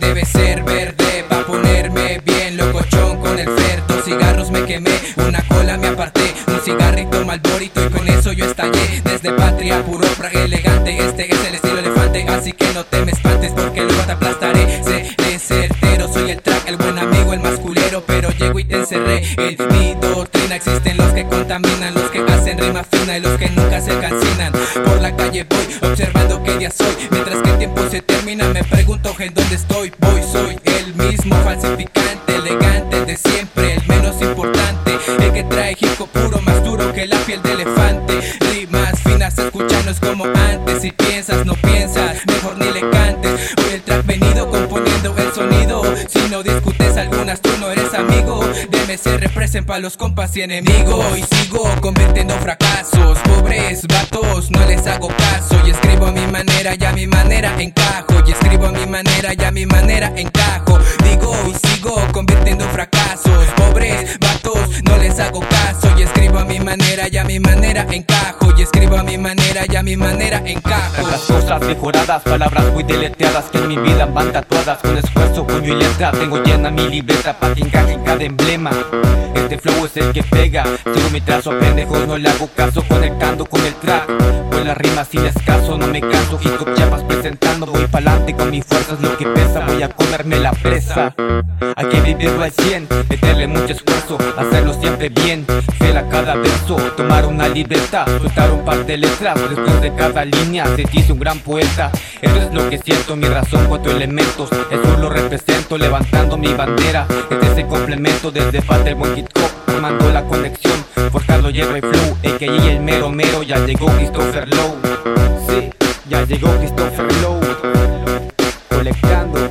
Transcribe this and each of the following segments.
debe ser verde Pa' ponerme bien locochón con el fer. Dos cigarros me quemé, una cola me aparté. Un cigarrito malborito y con eso yo estallé. Desde patria puro, praga elegante Este es el estilo elefante, así que no te me espantes Porque luego te aplastaré, seré certero Soy el track, el buen amigo, el masculero. Pero llego y te encerré. En mi doctrina Existen los que contaminan, los que hacen rima fina Y los que nunca se la voy, observando qué día soy. Mientras que el tiempo se termina me pregunto en dónde estoy Voy, soy el mismo falsificante, elegante de siempre El menos importante, el que trae hip puro Más duro que la piel de elefante. Rimas finas, escuchanos como antes. Si piensas, no piensas, mejor amigo. DMC represent pa' los compas y enemigos. Y sigo convirtiendo fracasos. Pobres vatos, no les hago caso. Y escribo a mi manera y a mi manera encajo. Y escribo a mi manera y a mi manera encajo. Digo y sigo convirtiendo fracasos. Pobres vatos, manera y a mi manera encajo Y escribo a mi manera y a mi manera encajo. Las cosas mejoradas, palabras muy deleteadas Que en mi vida van tatuadas con esfuerzo, puño y letra. Tengo llena mi libreta para que encaje en cada emblema. Este flow es el que pega Sigo mi trazo a pendejos, no le hago caso Conectando con el track Con las rimas sin escaso, no me canso Hip hop chapas presentando, voy pa'lante Con mi fuerza es lo que pesa, voy a comerme la presa. Hay que vivirlo al 100, meterle mucho esfuerzo Hacerlo siempre bien, fiel cada verso Tomar una libreta, soltar un par de letras Después de cada línea se dice un gran poeta. Eso es lo que siento, mi razón, cuatro elementos Eso lo represento, levantando mi bandera Este es el complemento desde Fatal Buen Hip Formando la conexión, forjado hierro y flow AKA el mero mero, ya llegó Christopher Lowe. Sí, ya llegó Christopher Lowe. Colectando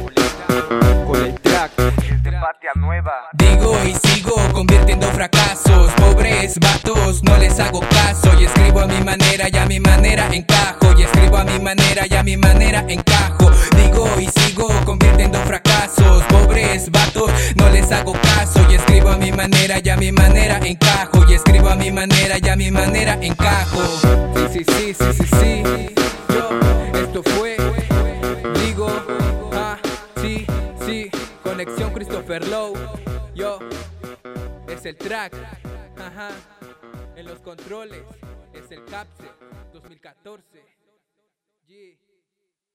con el track Nueva. Digo y sigo convirtiendo fracasos Pobres vatos, no les hago caso. Y escribo a mi manera y a mi manera encajo. Y escribo a mi manera y a mi manera encajo. Digo y sigo convirtiendo fracasos Pobres vatos, no les hago mi manera y a mi manera encajo. Y escribo a mi manera y a mi manera encajo. Sí, sí, sí, sí, sí, Yo, esto fue Digo, ah, sí, sí. Conexión Christopher Lowe. Yo, es el track Ajá. En los controles Es el Capse 2014 Yeah.